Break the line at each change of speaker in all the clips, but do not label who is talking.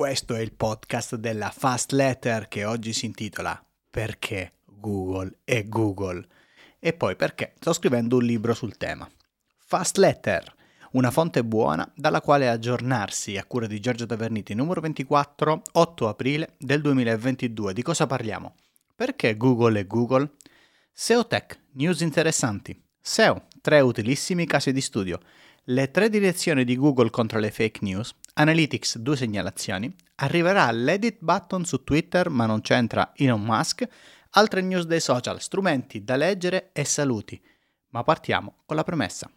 Questo è il podcast della Fast Letter che oggi si intitola Perché Google è Google e poi perché sto scrivendo un libro sul tema. Fast Letter, una fonte buona dalla quale aggiornarsi a cura di Giorgio Taverniti, numero 24, 8 aprile del 2022. Di cosa parliamo? Perché Google è Google? SEO Tech, news interessanti. SEO, tre utilissimi casi di studio. Le tre direzioni di Google contro le fake news Analytics due segnalazioni, arriverà l'edit button su Twitter ma non c'entra Elon Musk, altre news dei social, strumenti da leggere e saluti. Ma partiamo con la premessa.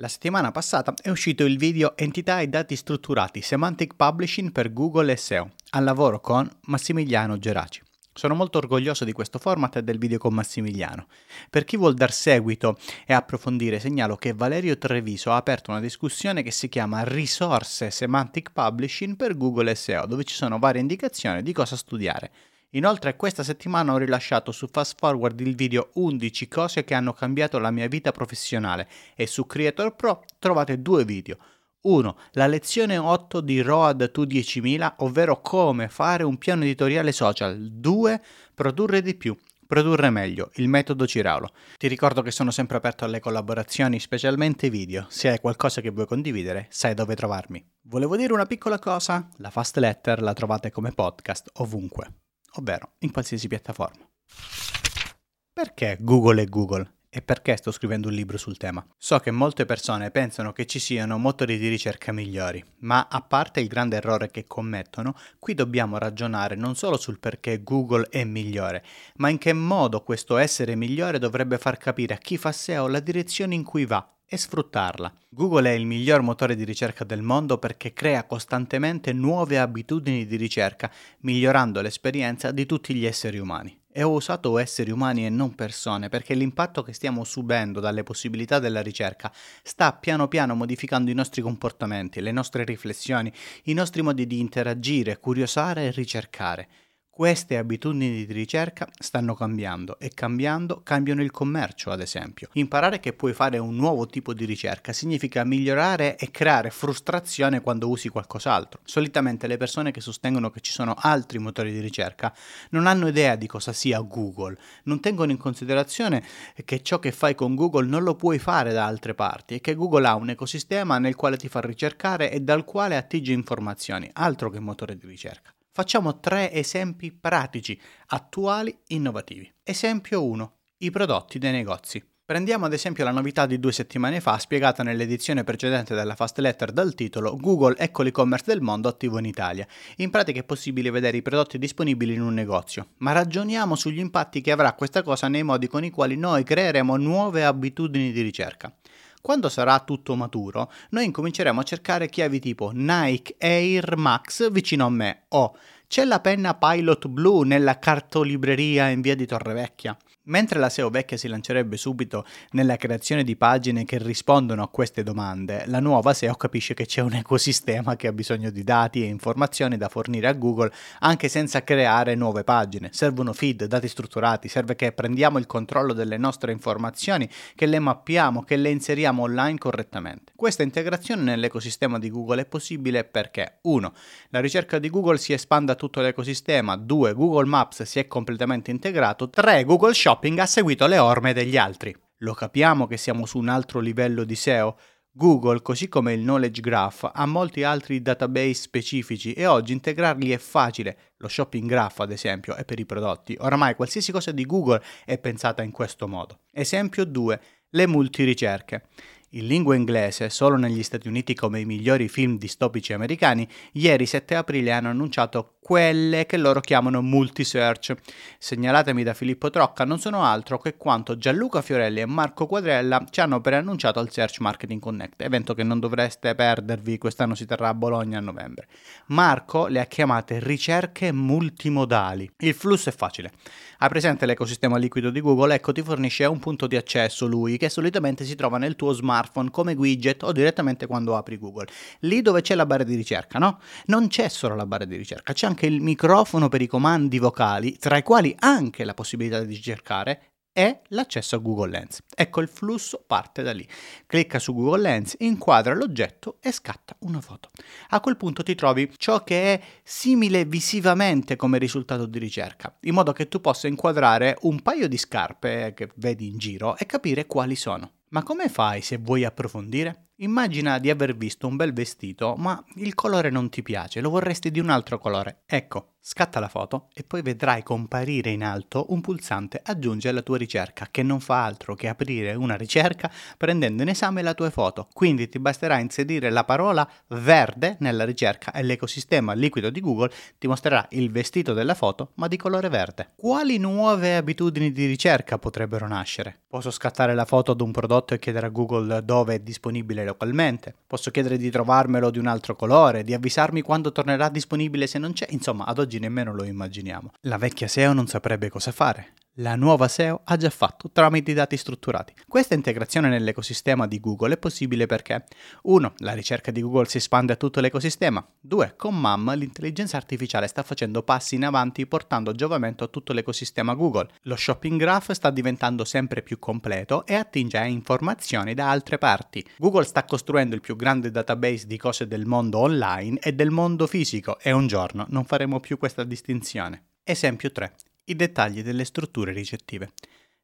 La settimana passata è uscito il video Entità e dati strutturati Semantic Publishing per Google SEO, al lavoro con Massimiliano Geraci. Sono molto orgoglioso di questo format e del video con Massimiliano. Per chi vuol dar seguito e approfondire, segnalo che Valerio Treviso ha aperto una discussione che si chiama Risorse Semantic Publishing per Google SEO, dove ci sono varie indicazioni di cosa studiare. Inoltre questa settimana ho rilasciato su Fast Forward il video 11 cose che hanno cambiato la mia vita professionale e su Creator Pro trovate due video 1. La lezione 8 di ROAD tu 10.000, ovvero come fare un piano editoriale social. 2. Produrre di più. Produrre meglio, il metodo Ciraulo. Ti ricordo che sono sempre aperto alle collaborazioni, specialmente video. Se hai qualcosa che vuoi condividere, sai dove trovarmi. Volevo dire una piccola cosa, la Fast Letter la trovate come podcast ovunque, ovvero in qualsiasi piattaforma. Perché Google è Google? E perché sto scrivendo un libro sul tema? So che molte persone pensano che ci siano motori di ricerca migliori, ma a parte il grande errore che commettono, qui dobbiamo ragionare non solo sul perché Google è migliore, ma in che modo questo essere migliore dovrebbe far capire a chi fa SEO la direzione in cui va e sfruttarla. Google è il miglior motore di ricerca del mondo perché crea costantemente nuove abitudini di ricerca, migliorando l'esperienza di tutti gli esseri umani. E ho usato esseri umani e non persone perché l'impatto che stiamo subendo dalle possibilità della ricerca sta piano piano modificando i nostri comportamenti, le nostre riflessioni, i nostri modi di interagire, curiosare e ricercare. Queste abitudini di ricerca stanno cambiando e cambiando cambiano il commercio, ad esempio. Imparare che puoi fare un nuovo tipo di ricerca significa migliorare e creare frustrazione quando usi qualcos'altro. Solitamente le persone che sostengono che ci sono altri motori di ricerca non hanno idea di cosa sia Google, non tengono in considerazione che ciò che fai con Google non lo puoi fare da altre parti e che Google ha un ecosistema nel quale ti fa ricercare e dal quale attinge informazioni, altro che motore di ricerca. Facciamo tre esempi pratici, attuali, innovativi. Esempio 1. I prodotti dei negozi. Prendiamo ad esempio la novità di due settimane fa spiegata nell'edizione precedente della Fast Letter dal titolo Google ecco l'e-commerce del mondo attivo in Italia. In pratica è possibile vedere i prodotti disponibili in un negozio, ma ragioniamo sugli impatti che avrà questa cosa nei modi con i quali noi creeremo nuove abitudini di ricerca. Quando sarà tutto maturo, noi incominceremo a cercare chiavi tipo Nike Air Max vicino a me o c'è la penna Pilot Blue nella cartolibreria in via di Torrevecchia. Mentre la SEO vecchia si lancerebbe subito nella creazione di pagine che rispondono a queste domande, la nuova SEO capisce che c'è un ecosistema che ha bisogno di dati e informazioni da fornire a Google anche senza creare nuove pagine. Servono feed, dati strutturati, serve che prendiamo il controllo delle nostre informazioni, che le mappiamo, che le inseriamo online correttamente. Questa integrazione nell'ecosistema di Google è possibile perché 1. La ricerca di Google si espande a tutto l'ecosistema, 2. Google Maps si è completamente integrato, 3. Google Shop shopping ha seguito le orme degli altri. Lo capiamo che siamo su un altro livello di SEO? Google, così come il Knowledge Graph, ha molti altri database specifici e oggi integrarli è facile. Lo Shopping Graph, ad esempio, è per i prodotti. Oramai qualsiasi cosa di Google è pensata in questo modo. Esempio 2. Le multiricerche. In lingua inglese, solo negli Stati Uniti come i migliori film distopici americani, ieri 7 aprile hanno annunciato quelle che loro chiamano multi-search. Segnalatemi da Filippo Trocca non sono altro che quanto Gianluca Fiorelli e Marco Quadrella ci hanno preannunciato al Search Marketing Connect, evento che non dovreste perdervi, quest'anno si terrà a Bologna a novembre. Marco le ha chiamate ricerche multimodali. Il flusso è facile. Hai presente l'ecosistema liquido di Google? Ecco, ti fornisce un punto di accesso lui, che solitamente si trova nel tuo smartphone come widget o direttamente quando apri Google. Lì dove c'è la barra di ricerca, no? Non c'è solo la barra di ricerca, c'è anche il microfono per i comandi vocali, tra i quali anche la possibilità di cercare e l'accesso a Google Lens. Ecco il flusso parte da lì. Clicca su Google Lens, inquadra l'oggetto e scatta una foto. A quel punto ti trovi ciò che è simile visivamente come risultato di ricerca, in modo che tu possa inquadrare un paio di scarpe che vedi in giro e capire quali sono. Ma come fai se vuoi approfondire? Immagina di aver visto un bel vestito, ma il colore non ti piace, lo vorresti di un altro colore. Ecco, Scatta la foto e poi vedrai comparire in alto un pulsante Aggiungi alla tua ricerca, che non fa altro che aprire una ricerca prendendo in esame la tua foto. Quindi ti basterà inserire la parola verde nella ricerca e l'ecosistema liquido di Google ti mostrerà il vestito della foto, ma di colore verde. Quali nuove abitudini di ricerca potrebbero nascere? Posso scattare la foto ad un prodotto e chiedere a Google dove è disponibile localmente. Posso chiedere di trovarmelo di un altro colore, di avvisarmi quando tornerà disponibile se non c'è. Insomma, ad oggi nemmeno lo immaginiamo. La vecchia SEO non saprebbe cosa fare. La nuova SEO ha già fatto tramite i dati strutturati. Questa integrazione nell'ecosistema di Google è possibile perché 1. La ricerca di Google si espande a tutto l'ecosistema. 2. Con MAM l'intelligenza artificiale sta facendo passi in avanti portando giovamento a tutto l'ecosistema Google. Lo shopping graph sta diventando sempre più completo e attinge a informazioni da altre parti. Google sta costruendo il più grande database di cose del mondo online e del mondo fisico e un giorno non faremo più questa distinzione. Esempio 3 i dettagli delle strutture ricettive.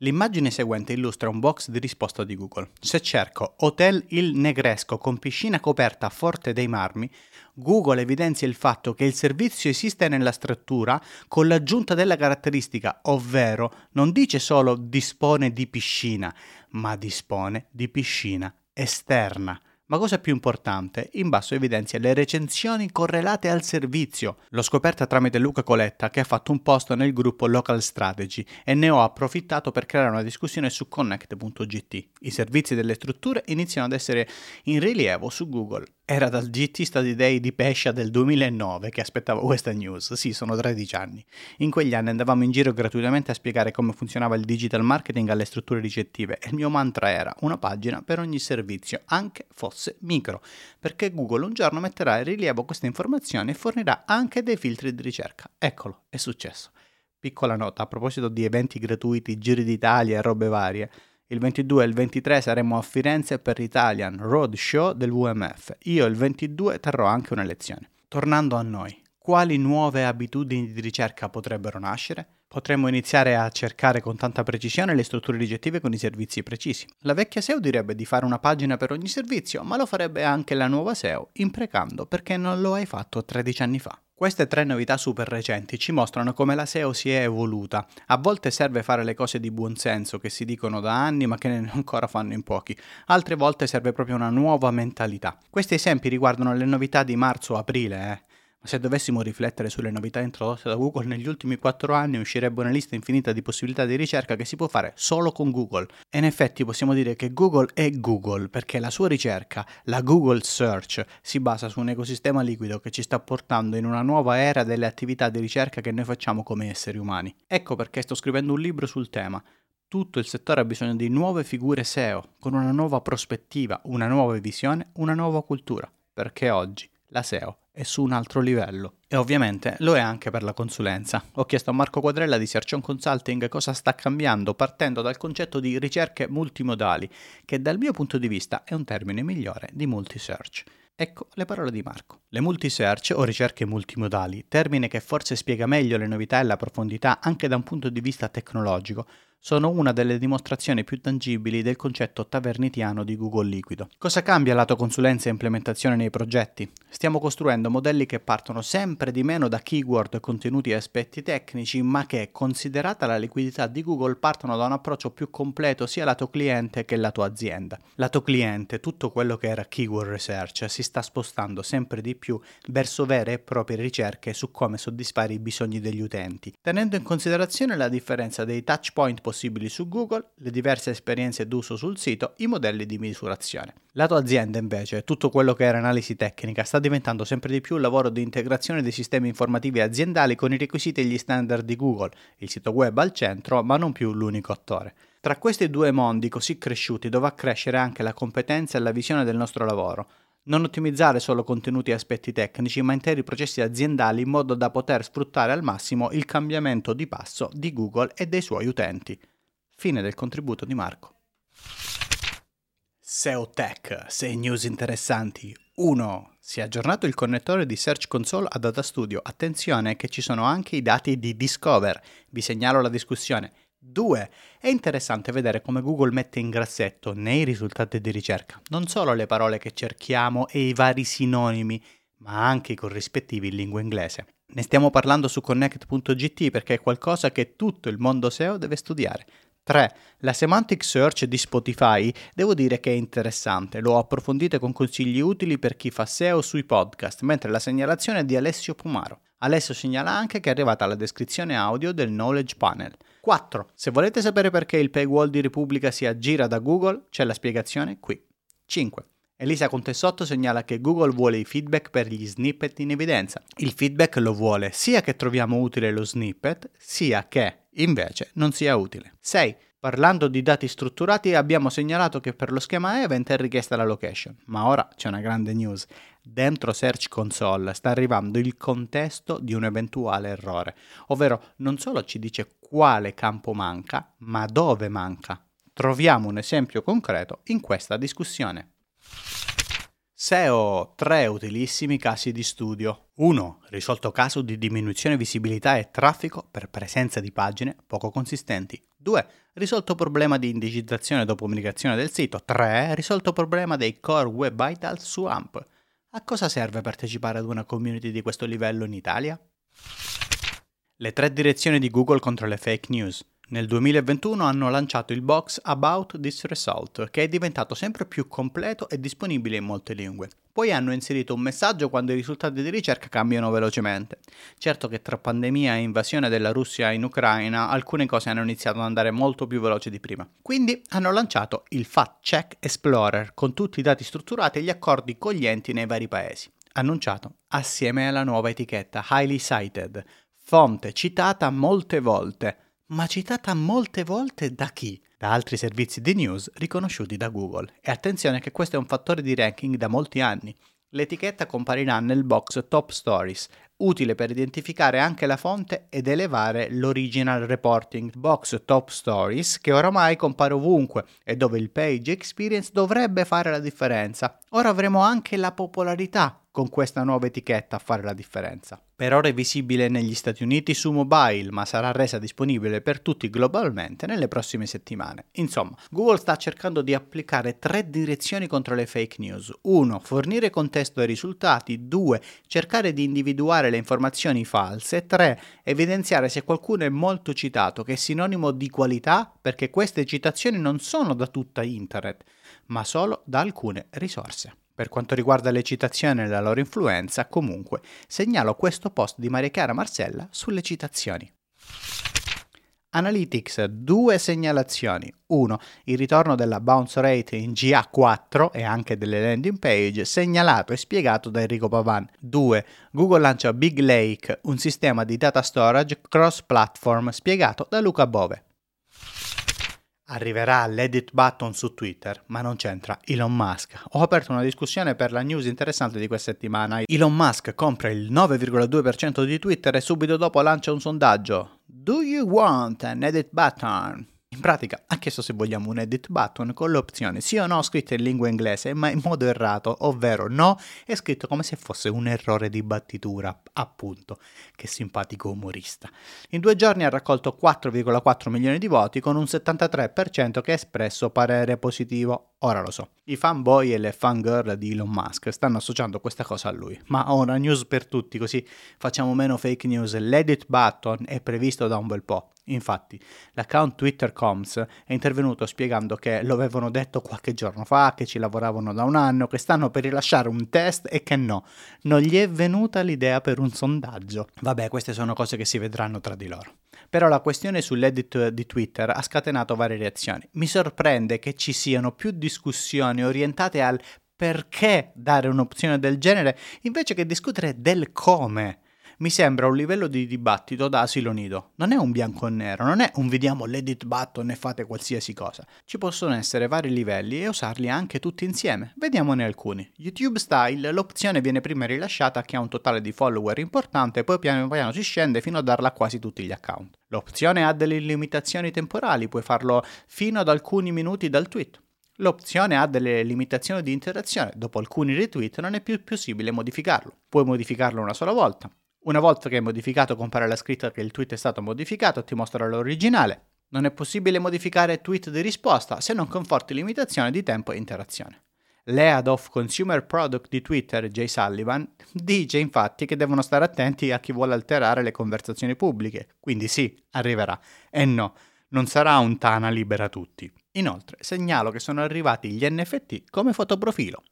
L'immagine seguente illustra un box di risposta di Google. Se cerco Hotel Il Negresco con piscina coperta a Forte dei Marmi, Google evidenzia il fatto che il servizio esiste nella struttura con l'aggiunta della caratteristica, ovvero non dice solo dispone di piscina, ma dispone di piscina esterna. Ma cosa più importante, in basso evidenzia le recensioni correlate al servizio. L'ho scoperta tramite Luca Coletta che ha fatto un post nel gruppo Local Strategy e ne ho approfittato per creare una discussione su connect.gt. I servizi delle strutture iniziano ad essere in rilievo su Google. Era dal GT Study Day di Pescia del 2009 che aspettavo questa news, sì, sono 13 anni. In quegli anni andavamo in giro gratuitamente a spiegare come funzionava il digital marketing alle strutture ricettive e il mio mantra era una pagina per ogni servizio, anche fosse micro, perché Google un giorno metterà in rilievo queste informazioni e fornirà anche dei filtri di ricerca. Eccolo, è successo. Piccola nota a proposito di eventi gratuiti, giri d'Italia e robe varie. Il 22 e il 23 saremo a Firenze per l'Italian Road Show del WMF. Io il 22 terrò anche una lezione. Tornando a noi, quali nuove abitudini di ricerca potrebbero nascere? Potremmo iniziare a cercare con tanta precisione le strutture rigettive con i servizi precisi. La vecchia SEO direbbe di fare una pagina per ogni servizio, ma lo farebbe anche la nuova SEO, imprecando perché non lo hai fatto 13 anni fa. Queste tre novità super recenti ci mostrano come la SEO si è evoluta. A volte serve fare le cose di buon senso che si dicono da anni ma che ancora fanno in pochi. Altre volte serve proprio una nuova mentalità. Questi esempi riguardano le novità di marzo-aprile, eh. Ma se dovessimo riflettere sulle novità introdotte da Google negli ultimi 4 anni uscirebbe una lista infinita di possibilità di ricerca che si può fare solo con Google. E in effetti possiamo dire che Google è Google perché la sua ricerca, la Google Search, si basa su un ecosistema liquido che ci sta portando in una nuova era delle attività di ricerca che noi facciamo come esseri umani. Ecco perché sto scrivendo un libro sul tema. Tutto il settore ha bisogno di nuove figure SEO, con una nuova prospettiva, una nuova visione, una nuova cultura, perché oggi la SEO è su un altro livello. E ovviamente lo è anche per la consulenza. Ho chiesto a Marco Quadrella di Search on Consulting cosa sta cambiando partendo dal concetto di ricerche multimodali, che dal mio punto di vista è un termine migliore di multisearch. Ecco le parole di Marco. Le multisearch o ricerche multimodali, termine che forse spiega meglio le novità e la profondità anche da un punto di vista tecnologico, sono una delle dimostrazioni più tangibili del concetto tavernitiano di Google Liquido. Cosa cambia lato consulenza e implementazione nei progetti? Stiamo costruendo modelli che partono sempre di meno da keyword, contenuti e aspetti tecnici, ma che, considerata la liquidità di Google, partono da un approccio più completo sia lato cliente che lato azienda. Lato cliente, tutto quello che era keyword research si sta spostando sempre di più verso vere e proprie ricerche su come soddisfare i bisogni degli utenti, tenendo in considerazione la differenza dei touch point possibili su Google, le diverse esperienze d'uso sul sito, i modelli di misurazione. Lato azienda invece, tutto quello che era analisi tecnica sta diventando sempre di più il lavoro di integrazione dei sistemi informativi aziendali con i requisiti e gli standard di Google, il sito web al centro, ma non più l'unico attore. Tra questi due mondi così cresciuti dovrà crescere anche la competenza e la visione del nostro lavoro. Non ottimizzare solo contenuti e aspetti tecnici, ma interi processi aziendali in modo da poter sfruttare al massimo il cambiamento di passo di Google e dei suoi utenti. Fine del contributo di Marco. SEO Tech, 6 news interessanti. 1. Si è aggiornato il connettore di Search Console a Data Studio. Attenzione che ci sono anche i dati di Discover. Vi segnalo la discussione. 2. È interessante vedere come Google mette in grassetto nei risultati di ricerca non solo le parole che cerchiamo e i vari sinonimi, ma anche i corrispettivi in lingua inglese. Ne stiamo parlando su connect.gt perché è qualcosa che tutto il mondo SEO deve studiare. 3. La semantic search di Spotify devo dire che è interessante, l'ho approfondita con consigli utili per chi fa SEO sui podcast, mentre la segnalazione è di Alessio Pumaro. Alessio segnala anche che è arrivata la descrizione audio del Knowledge Panel. 4. Se volete sapere perché il paywall di Repubblica si aggira da Google, c'è la spiegazione qui. 5. Elisa Contessotto segnala che Google vuole i feedback per gli snippet in evidenza. Il feedback lo vuole sia che troviamo utile lo snippet, sia che invece non sia utile. 6. Parlando di dati strutturati abbiamo segnalato che per lo schema event è richiesta la location, ma ora c'è una grande news. Dentro Search Console sta arrivando il contesto di un eventuale errore, ovvero non solo ci dice quale campo manca, ma dove manca. Troviamo un esempio concreto in questa discussione. SEO, tre utilissimi casi di studio. 1. Risolto caso di diminuzione visibilità e traffico per presenza di pagine poco consistenti. 2. Risolto problema di indicizzazione dopo comunicazione del sito. 3. Risolto problema dei core web vitals su AMP. A cosa serve partecipare ad una community di questo livello in Italia? Le tre direzioni di Google contro le fake news. Nel 2021 hanno lanciato il box About This Result, che è diventato sempre più completo e disponibile in molte lingue. Poi hanno inserito un messaggio quando i risultati di ricerca cambiano velocemente. Certo che tra pandemia e invasione della Russia in Ucraina alcune cose hanno iniziato ad andare molto più veloci di prima. Quindi hanno lanciato il Fact Check Explorer con tutti i dati strutturati e gli accordi coglienti nei vari paesi. Annunciato assieme alla nuova etichetta Highly Cited, fonte citata molte volte ma citata molte volte da chi? Da altri servizi di news riconosciuti da Google. E attenzione che questo è un fattore di ranking da molti anni. L'etichetta comparirà nel box Top Stories, utile per identificare anche la fonte ed elevare l'original reporting. Box Top Stories che oramai compare ovunque e dove il page experience dovrebbe fare la differenza. Ora avremo anche la popolarità con questa nuova etichetta a fare la differenza. Per ora è visibile negli Stati Uniti su mobile, ma sarà resa disponibile per tutti globalmente nelle prossime settimane. Insomma, Google sta cercando di applicare tre direzioni contro le fake news. 1. Fornire contesto ai risultati. 2. Cercare di individuare le informazioni false. 3. Evidenziare se qualcuno è molto citato, che è sinonimo di qualità, perché queste citazioni non sono da tutta internet, ma solo da alcune risorse. Per quanto riguarda le citazioni e la loro influenza, comunque, segnalo questo post di Maria Chiara Marcella sulle citazioni. Analytics, due segnalazioni. 1. Il ritorno della bounce rate in GA4 e anche delle landing page, segnalato e spiegato da Enrico Pavan. 2. Google lancia Big Lake, un sistema di data storage cross-platform, spiegato da Luca Bove. Arriverà l'edit button su Twitter, ma non c'entra Elon Musk. Ho aperto una discussione per la news interessante di questa settimana. Elon Musk compra il 9,2% di Twitter e subito dopo lancia un sondaggio. Do you want an edit button? In pratica ha chiesto se vogliamo un edit button con le opzioni sì o no scritte in lingua inglese, ma in modo errato, ovvero no è scritto come se fosse un errore di battitura, appunto. Che simpatico umorista. In due giorni ha raccolto 4,4 milioni di voti con un 73% che ha espresso parere positivo. Ora lo so, i fanboy e le fangirl di Elon Musk stanno associando questa cosa a lui, ma ho una news per tutti così facciamo meno fake news. L'edit button è previsto da un bel po'. Infatti, l'account Twitter Coms è intervenuto spiegando che lo avevano detto qualche giorno fa, che ci lavoravano da un anno, che stanno per rilasciare un test e che no, non gli è venuta l'idea per un sondaggio. Vabbè, queste sono cose che si vedranno tra di loro. Però la questione sull'edit di Twitter ha scatenato varie reazioni. Mi sorprende che ci siano più discussioni orientate al perché dare un'opzione del genere invece che discutere del come. Mi sembra un livello di dibattito da asilo nido. Non è un bianco e nero, non è un vediamo l'edit button e fate qualsiasi cosa. Ci possono essere vari livelli e usarli anche tutti insieme. Vediamone alcuni. YouTube Style, l'opzione viene prima rilasciata a chi ha un totale di follower importante poi piano piano si scende fino a darla a quasi tutti gli account. L'opzione ha delle limitazioni temporali, puoi farlo fino ad alcuni minuti dal tweet. L'opzione ha delle limitazioni di interazione, dopo alcuni retweet non è più possibile modificarlo. Puoi modificarlo una sola volta. Una volta che è modificato compare la scritta che il tweet è stato modificato, ti mostra l'originale. Non è possibile modificare tweet di risposta se non con forti limitazioni di tempo e interazione. L'Head of Consumer Product di Twitter, Jay Sullivan, dice infatti che devono stare attenti a chi vuole alterare le conversazioni pubbliche. Quindi sì, arriverà. E no, non sarà un Tana libera tutti. Inoltre segnalo che sono arrivati gli NFT come fotoprofilo.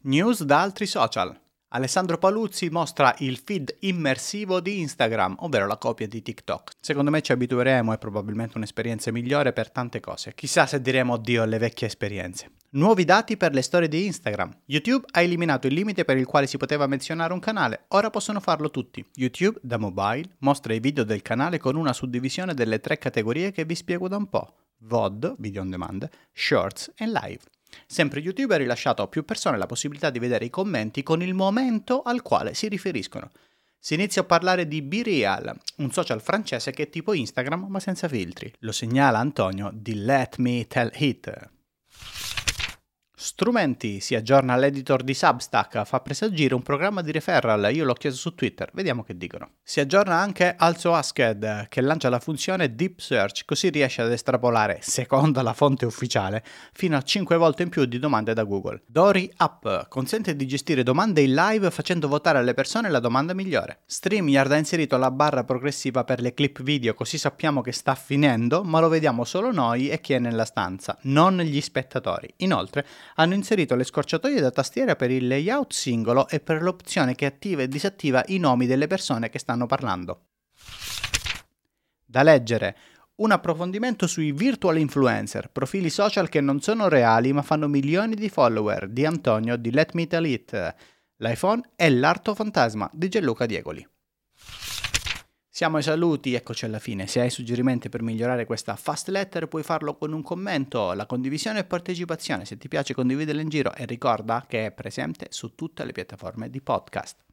News da altri social. Alessandro Paluzzi mostra il feed immersivo di Instagram, ovvero la copia di TikTok. Secondo me ci abitueremo, è probabilmente un'esperienza migliore per tante cose. Chissà se diremo addio alle vecchie esperienze. Nuovi dati per le storie di Instagram. YouTube ha eliminato il limite per il quale si poteva menzionare un canale, ora possono farlo tutti. YouTube, da mobile, mostra i video del canale con una suddivisione delle tre categorie che vi spiego da un po'. VOD, video on demand, Shorts e Live. Sempre YouTube ha rilasciato a più persone la possibilità di vedere i commenti con il momento al quale si riferiscono. Si inizia a parlare di BeReal, un social francese che è tipo Instagram ma senza filtri. Lo segnala Antonio di Let Me Tell It. Strumenti, si aggiorna l'editor di Substack, fa presagire un programma di referral, io l'ho chiesto su Twitter, vediamo che dicono. Si aggiorna anche Also Asked, che lancia la funzione Deep Search, così riesce ad estrapolare, secondo la fonte ufficiale, fino a 5 volte in più di domande da Google. Dory App consente di gestire domande in live facendo votare alle persone la domanda migliore. StreamYard ha inserito la barra progressiva per le clip video, così sappiamo che sta finendo, ma lo vediamo solo noi e chi è nella stanza, non gli spettatori. Inoltre, hanno inserito le scorciatoie da tastiera per il layout singolo e per l'opzione che attiva e disattiva i nomi delle persone che stanno parlando. Da leggere. Un approfondimento sui virtual influencer, profili social che non sono reali ma fanno milioni di follower, di Antonio di Let Me Tell It. L'iPhone è l'arto fantasma di Gianluca Diegoli. Siamo ai saluti, eccoci alla fine. Se hai suggerimenti per migliorare questa fast letter puoi farlo con un commento, la condivisione e partecipazione. Se ti piace condividere in giro e ricorda che è presente su tutte le piattaforme di podcast.